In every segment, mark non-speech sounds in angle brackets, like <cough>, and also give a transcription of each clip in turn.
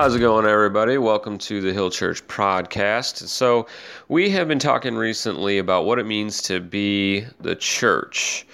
How's it going, everybody? Welcome to the Hill Church podcast. So, we have been talking recently about what it means to be the church.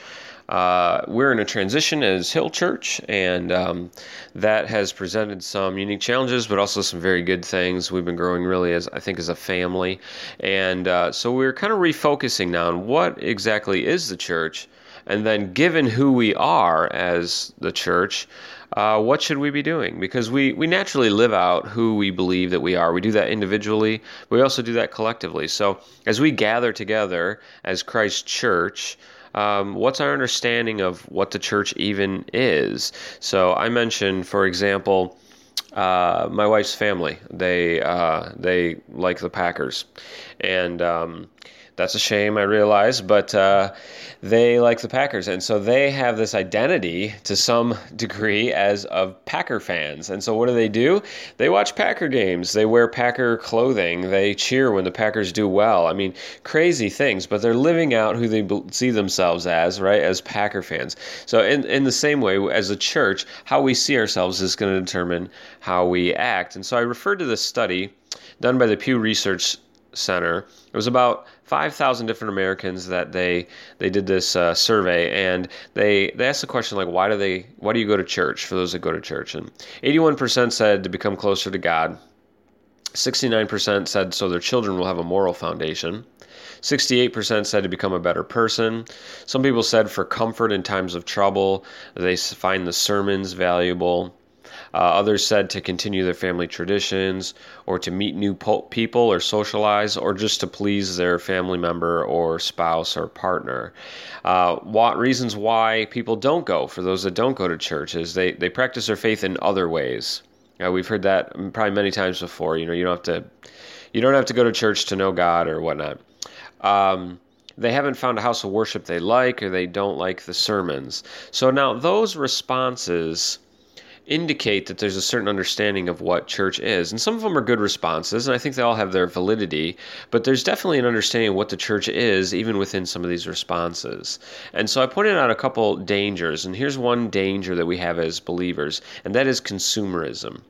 Uh, we're in a transition as Hill Church, and um, that has presented some unique challenges, but also some very good things. We've been growing really as I think as a family, and uh, so we're kind of refocusing now on what exactly is the church, and then given who we are as the church, uh, what should we be doing? Because we, we naturally live out who we believe that we are. We do that individually, but we also do that collectively. So as we gather together as Christ's church, um, what's our understanding of what the church even is? So I mentioned, for example, uh, my wife's family. They uh, they like the Packers, and um, that's a shame, I realize, but uh, they like the Packers, and so they have this identity to some degree as of Packer fans. And so, what do they do? They watch Packer games. They wear Packer clothing. They cheer when the Packers do well. I mean, crazy things, but they're living out who they see themselves as, right? As Packer fans. So, in in the same way, as a church, how we see ourselves is going to determine how we act. And so, I referred to this study done by the Pew Research Center. It was about 5,000 different Americans that they they did this uh, survey, and they they asked the question like, why do they why do you go to church? For those that go to church, and 81% said to become closer to God. 69% said so their children will have a moral foundation. 68% said to become a better person. Some people said for comfort in times of trouble. They find the sermons valuable. Uh, others said to continue their family traditions, or to meet new po- people, or socialize, or just to please their family member, or spouse, or partner. Uh, what reasons why people don't go, for those that don't go to church, is they, they practice their faith in other ways. Uh, we've heard that probably many times before. You know, you don't have to, you don't have to go to church to know God or whatnot. Um, they haven't found a house of worship they like, or they don't like the sermons. So now those responses indicate that there's a certain understanding of what church is. And some of them are good responses, and I think they all have their validity, but there's definitely an understanding of what the church is, even within some of these responses. And so I pointed out a couple dangers, and here's one danger that we have as believers, and that is consumerism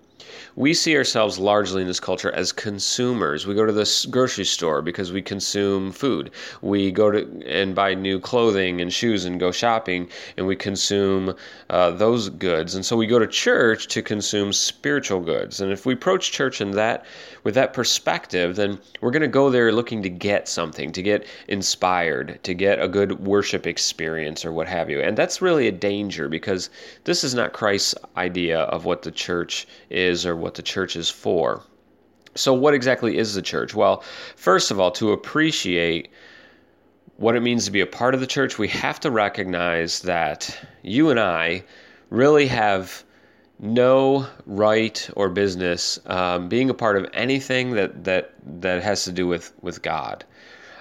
we see ourselves largely in this culture as consumers. We go to the grocery store because we consume food. We go to and buy new clothing and shoes and go shopping, and we consume uh, those goods. And so we go to church to consume spiritual goods. And if we approach church in that with that perspective, then we're going to go there looking to get something, to get inspired, to get a good worship experience or what have you. And that's really a danger because this is not Christ's idea of what the church is or what the church is for. So, what exactly is the church? Well, first of all, to appreciate what it means to be a part of the church, we have to recognize that you and I really have no right or business um, being a part of anything that that that has to do with with God.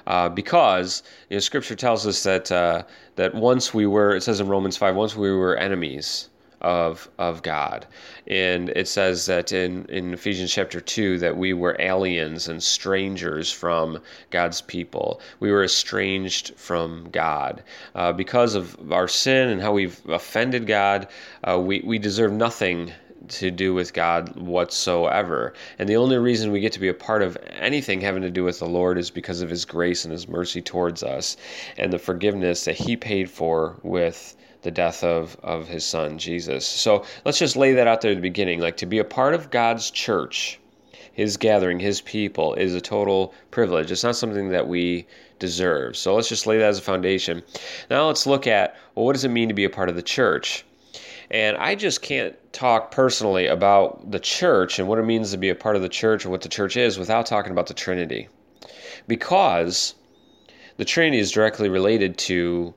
Uh, because you know, Scripture tells us that uh, that once we were, it says in Romans five, once we were enemies, of of God. And it says that in, in Ephesians chapter 2 that we were aliens and strangers from God's people. We were estranged from God. Uh, because of our sin and how we've offended God, uh, we, we deserve nothing to do with God whatsoever. And the only reason we get to be a part of anything having to do with the Lord is because of His grace and His mercy towards us and the forgiveness that He paid for with the death of, of his son, Jesus. So let's just lay that out there at the beginning. Like to be a part of God's church, his gathering, his people, is a total privilege. It's not something that we deserve. So let's just lay that as a foundation. Now let's look at well, what does it mean to be a part of the church? And I just can't talk personally about the church and what it means to be a part of the church and what the church is without talking about the Trinity. Because the Trinity is directly related to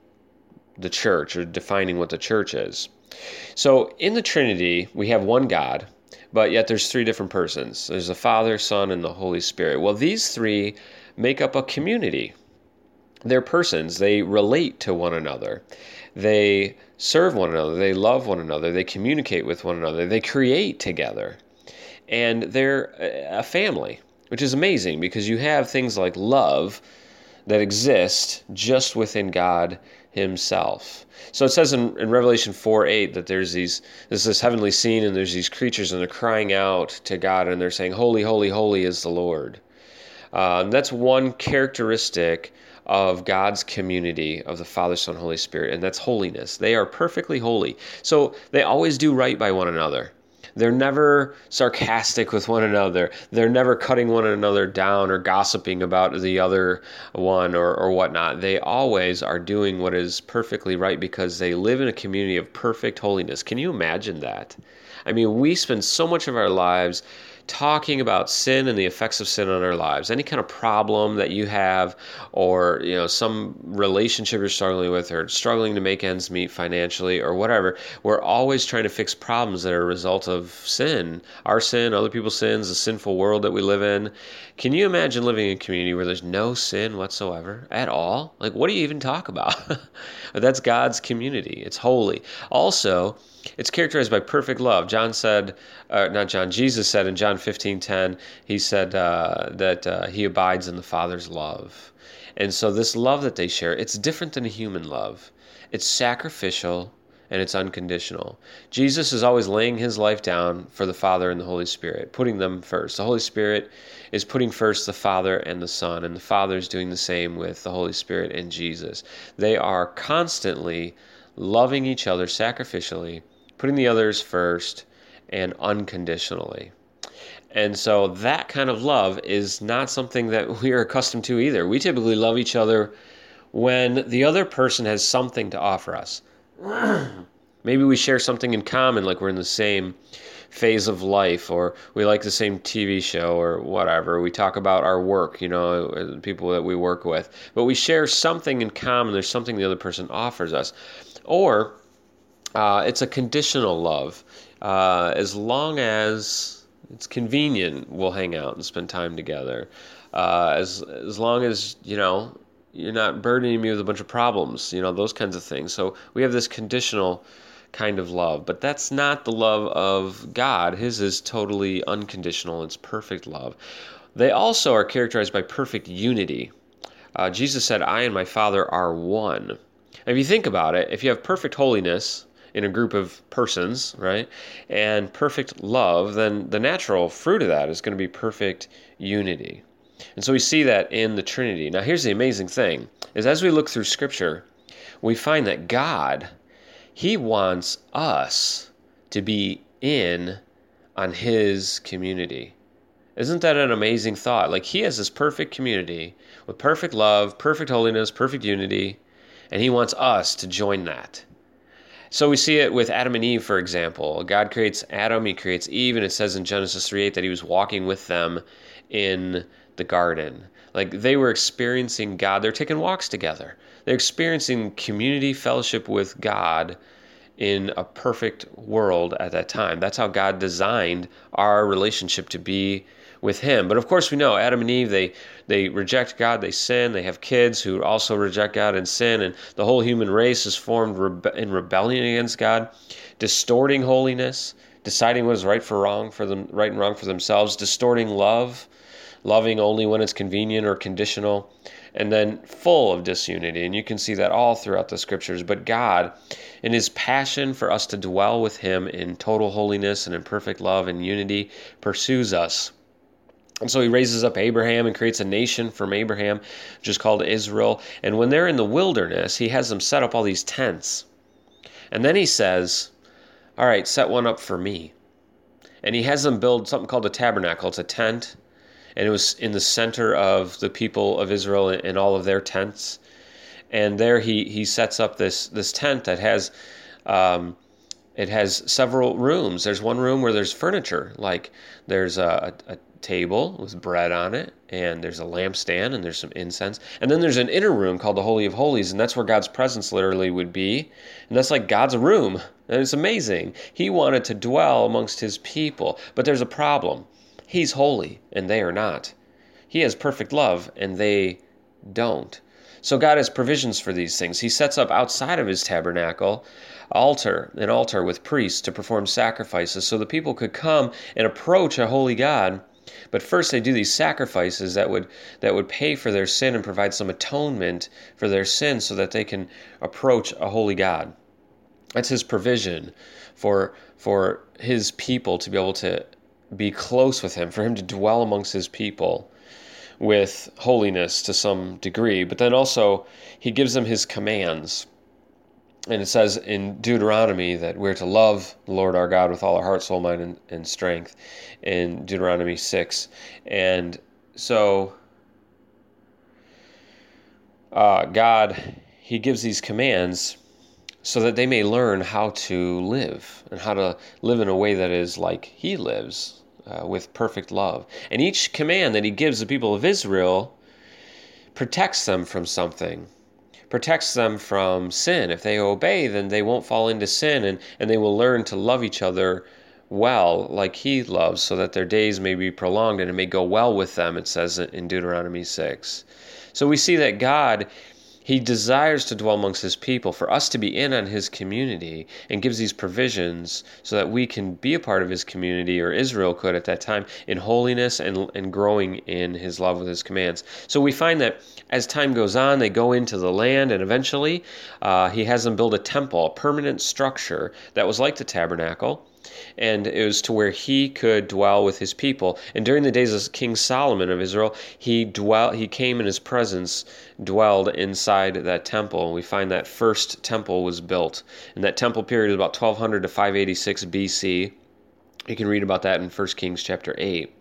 the church or defining what the church is. So in the Trinity, we have one God, but yet there's three different persons. There's the Father, Son, and the Holy Spirit. Well, these three make up a community. They're persons. They relate to one another. They serve one another. They love one another. They communicate with one another. They create together. And they're a family, which is amazing because you have things like love that exist just within God himself. So it says in, in Revelation 4 8 that there's these there's this heavenly scene and there's these creatures and they're crying out to God and they're saying, Holy, holy, holy is the Lord. Um, that's one characteristic of God's community of the Father, Son, Holy Spirit, and that's holiness. They are perfectly holy. So they always do right by one another. They're never sarcastic with one another. They're never cutting one another down or gossiping about the other one or, or whatnot. They always are doing what is perfectly right because they live in a community of perfect holiness. Can you imagine that? I mean, we spend so much of our lives talking about sin and the effects of sin on our lives. Any kind of problem that you have or you know some relationship you're struggling with or struggling to make ends meet financially or whatever we're always trying to fix problems that are a result of sin. Our sin other people's sins the sinful world that we live in. Can you imagine living in a community where there's no sin whatsoever at all? Like what do you even talk about? <laughs> That's god's community. It's holy. Also it's characterized by perfect love. John said, uh, not John, Jesus said in John 15 10, he said uh, that uh, he abides in the Father's love. And so, this love that they share, it's different than a human love. It's sacrificial and it's unconditional. Jesus is always laying his life down for the Father and the Holy Spirit, putting them first. The Holy Spirit is putting first the Father and the Son, and the Father is doing the same with the Holy Spirit and Jesus. They are constantly loving each other sacrificially, putting the others first, and unconditionally. And so that kind of love is not something that <laughs> we are accustomed to either. We typically love each other when the other person has something to offer us. <clears throat> Maybe we share something in common, like we're in the same phase of life, or we like the same TV show, or whatever. We talk about our work, you know, people that we work with. But we share something in common. There's something the other person offers us. Or uh, it's a conditional love. Uh, as long as it's convenient, we'll hang out and spend time together. Uh, as as long as you know you're not burdening me with a bunch of problems, you know those kinds of things. So we have this conditional kind of love, but that's not the love of God. His is totally unconditional. It's perfect love. They also are characterized by perfect unity. Uh, Jesus said, "I and my Father are one." If you think about it, if you have perfect holiness, in a group of persons, right? And perfect love, then the natural fruit of that is going to be perfect unity. And so we see that in the Trinity. Now here's the amazing thing is as we look through scripture, we find that God he wants us to be in on his community. Isn't that an amazing thought? Like he has this perfect community with perfect love, perfect holiness, perfect unity, and he wants us to join that. So we see it with Adam and Eve, for example. God creates Adam, he creates Eve, and it says in Genesis 3 8 that he was walking with them in the garden. Like they were experiencing God. They're taking walks together. They're experiencing community fellowship with God in a perfect world at that time. That's how God designed our relationship to be with him. But of course, we know Adam and Eve, they, they reject God, they sin, they have kids who also reject God and sin, and the whole human race is formed rebe- in rebellion against God, distorting holiness, deciding what is right for wrong for them, right and wrong for themselves, distorting love, loving only when it's convenient or conditional, and then full of disunity. And you can see that all throughout the scriptures. But God, in his passion for us to dwell with him in total holiness and in perfect love and unity, pursues us and so he raises up Abraham and creates a nation from Abraham, which is called Israel. And when they're in the wilderness, he has them set up all these tents. And then he says, All right, set one up for me. And he has them build something called a tabernacle. It's a tent. And it was in the center of the people of Israel in all of their tents. And there he, he sets up this, this tent that has. Um, it has several rooms. There's one room where there's furniture, like there's a, a, table with bread on it, and there's a lampstand, and there's some incense. And then there's an inner room called the Holy of Holies, and that's where God's presence literally would be. And that's like God's room. And it's amazing. He wanted to dwell amongst his people, but there's a problem. He's holy, and they are not. He has perfect love, and they don't. So God has provisions for these things. He sets up outside of his tabernacle altar, an altar with priests to perform sacrifices so the people could come and approach a holy God But first they do these sacrifices that would that would pay for their sin and provide some atonement for their sin so that they can approach a holy God. That's his provision for for his people to be able to be close with him, for him to dwell amongst his people with holiness to some degree. But then also he gives them his commands. And it says in Deuteronomy that we're to love the Lord our God with all our heart, soul, mind, and, and strength in Deuteronomy 6. And so uh, God, He gives these commands so that they may learn how to live and how to live in a way that is like He lives uh, with perfect love. And each command that He gives the people of Israel protects them from something protects them from sin. If they obey, then they won't fall into sin and, and they will learn to love each other well, like he loves, so that their days may be prolonged and it may go well with them, it says in Deuteronomy 6. So we see that God he desires to dwell amongst his people, for us to be in on his community, and gives these provisions so that we can be a part of his community, or Israel could at that time, in holiness and, and growing in his love with his commands. So we find that as time goes on, they go into the land, and eventually uh, he has them build a temple, a permanent structure that was like the tabernacle and it was to where he could dwell with his people. And during the days of King Solomon of Israel, he dwell he came in his presence, dwelled inside that temple, and we find that first temple was built. And that temple period is about 1200 to 586 BC. You can read about that in 1 Kings chapter 8.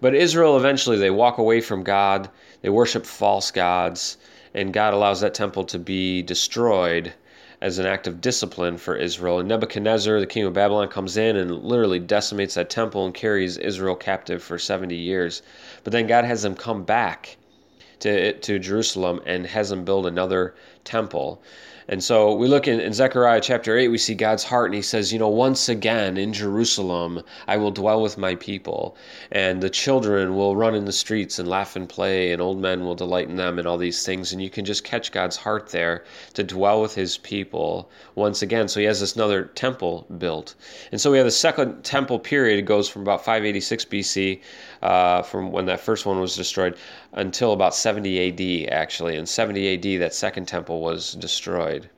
But Israel eventually they walk away from God, they worship false gods, and God allows that temple to be destroyed as an act of discipline for Israel. And Nebuchadnezzar, the king of Babylon, comes in and literally decimates that temple and carries Israel captive for 70 years. But then God has them come back to, to Jerusalem and has them build another temple. And so we look in, in, Zechariah chapter 8, we see God's heart, and he says, You know, once again in Jerusalem I will dwell with my people, and the children will run in the streets and laugh and play, and old men will delight in them, and all these things. And you can just catch God's heart there to dwell with his people once again. So he has this another temple built. And so we have the second temple period, it goes from about 586 BC, uh, from when that first one was destroyed, until about 70 AD, actually. In 70 AD, that second temple was destroyed.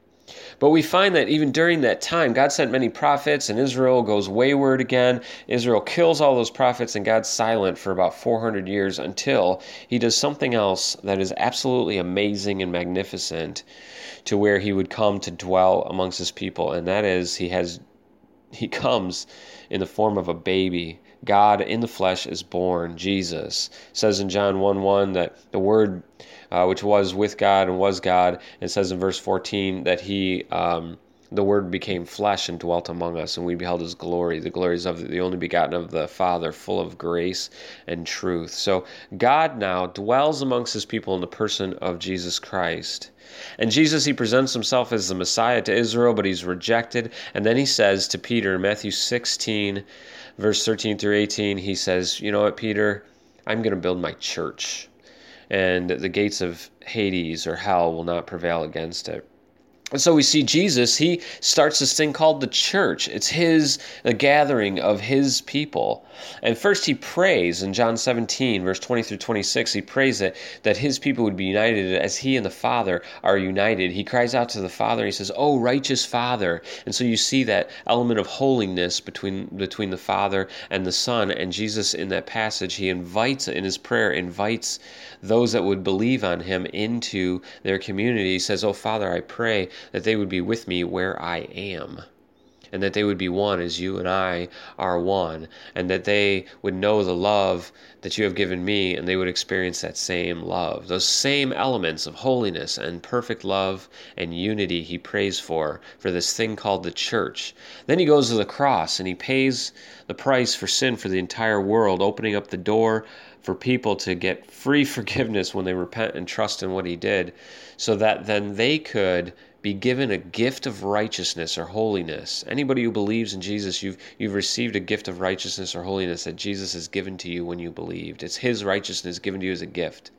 But we find that even during that time, God sent many prophets, and Israel goes wayward again. Israel kills all those prophets, and God's silent for about 400 years until he does something else that is absolutely amazing and magnificent to where he would come to dwell amongst his people. And that is, he has he comes in the form of a baby. God in the flesh is born, Jesus. It says in John 1 1 that the Word uh, which was with God and was God. It says in verse 14 that he, um, the Word became flesh and dwelt among us, and we beheld his glory. The glories of the only begotten of the Father, full of grace and truth. So God now dwells amongst his people in the person of Jesus Christ. And Jesus, he presents himself as the Messiah to Israel, but he's rejected. And then he says to Peter in Matthew 16, verse 13 through 18, he says, You know what, Peter? I'm going to build my church and the gates of Hades or hell will not prevail against it. And so we see Jesus, he starts this thing called the church. It's his, the gathering of his people. And first he prays in John 17, verse 20 through 26. He prays that, that his people would be united as he and the Father are united. He cries out to the Father, he says, Oh, righteous Father. And so you see that element of holiness between, between the Father and the Son. And Jesus, in that passage, he invites, in his prayer, invites those that would believe on him into their community. He says, Oh, Father, I pray that they would be with me where I am and that they would be one as you and I are one, and that they would know the love that you have given me, and they would experience that same love. Those same elements of holiness and perfect love and unity he prays for, for this thing called the church. Then he goes to the cross and he pays the price for sin for the entire world, opening up the door for people to get free forgiveness when they repent and trust in what he did, so that then they could be given a gift of righteousness or holiness. Anybody who believes in Jesus, you've you've received a gift of righteousness or holiness that Jesus has given to you when you believed. It's his righteousness given to you as a gift.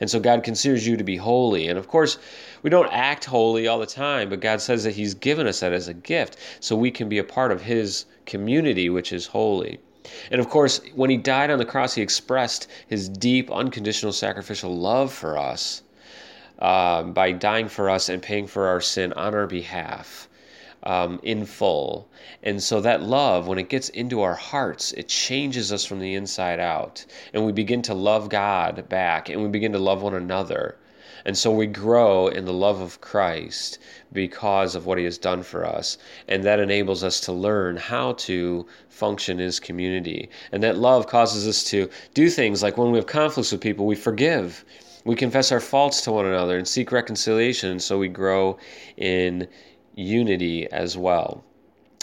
And so God considers you to be holy. And of course, we don't act holy all the time, but God says that he's given us that as a gift so we can be a part of his community which is holy. And of course, when he died on the cross, he expressed his deep, unconditional, sacrificial love for us uh, by dying for us and paying for our sin on our behalf um, in full. And so that love, when it gets into our hearts, it changes us from the inside out. And we begin to love God back and we begin to love one another. And so we grow in the love of Christ because of what he has done for us. And that enables us to learn how to function as community. And that love causes us to do things like when we have conflicts with people, we forgive. We confess our faults to one another and seek reconciliation. So we grow in unity as well.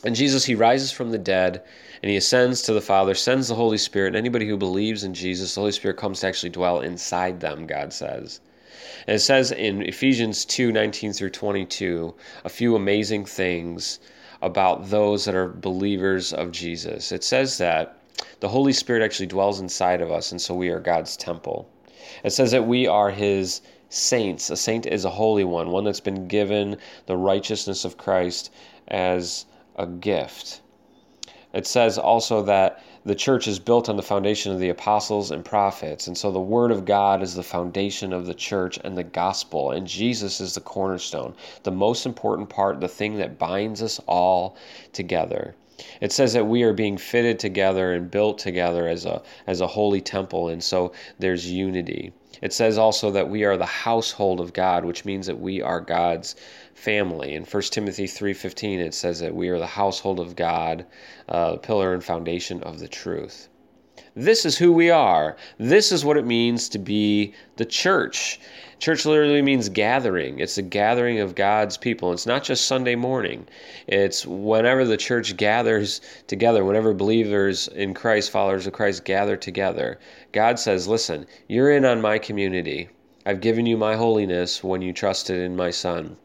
And Jesus, he rises from the dead and he ascends to the Father, sends the Holy Spirit. And anybody who believes in Jesus, the Holy Spirit comes to actually dwell inside them, God says. And it says in Ephesians 2 19 through 22 a few amazing things about those that are believers of Jesus. It says that the Holy Spirit actually dwells inside of us, and so we are God's temple. It says that we are his saints. A saint is a holy one, one that's been given the righteousness of Christ as a gift. It says also that the church is built on the foundation of the apostles and prophets. And so the word of God is the foundation of the church and the gospel. And Jesus is the cornerstone, the most important part, the thing that binds us all together. It says that we are being fitted together and built together as a as a holy temple and so there's unity. It says also that we are the household of God, which means that we are God's family. In 1 Timothy 3:15 it says that we are the household of God, uh, pillar and foundation of the truth. This is who we are. This is what it means to be the church. Church literally means gathering. It's a gathering of God's people. It's not just Sunday morning. It's whenever the church gathers together, whenever believers in Christ, followers of Christ, gather together. God says, Listen, you're in on my community. I've given you my holiness when you trusted in my Son.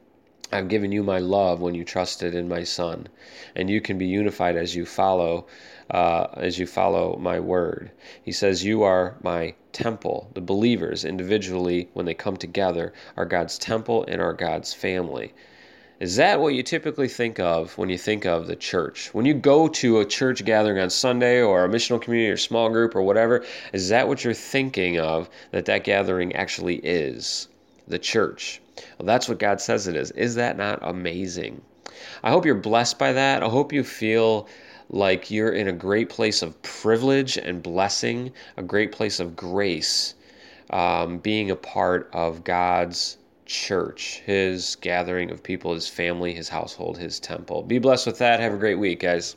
I've given you my love when you trusted in my Son, and you can be unified as you follow, uh, as you follow my word. He says, "You are my temple." The believers individually, when they come together, are God's temple and are God's family. Is that what you typically think of when you think of the church? When you go to a church gathering on Sunday or a missional community or small group or whatever, is that what you're thinking of that that gathering actually is? The church. Well, that's what God says it is. Is that not amazing? I hope you're blessed by that. I hope you feel like you're in a great place of privilege and blessing, a great place of grace, um, being a part of God's church, His gathering of people, His family, His household, His temple. Be blessed with that. Have a great week, guys.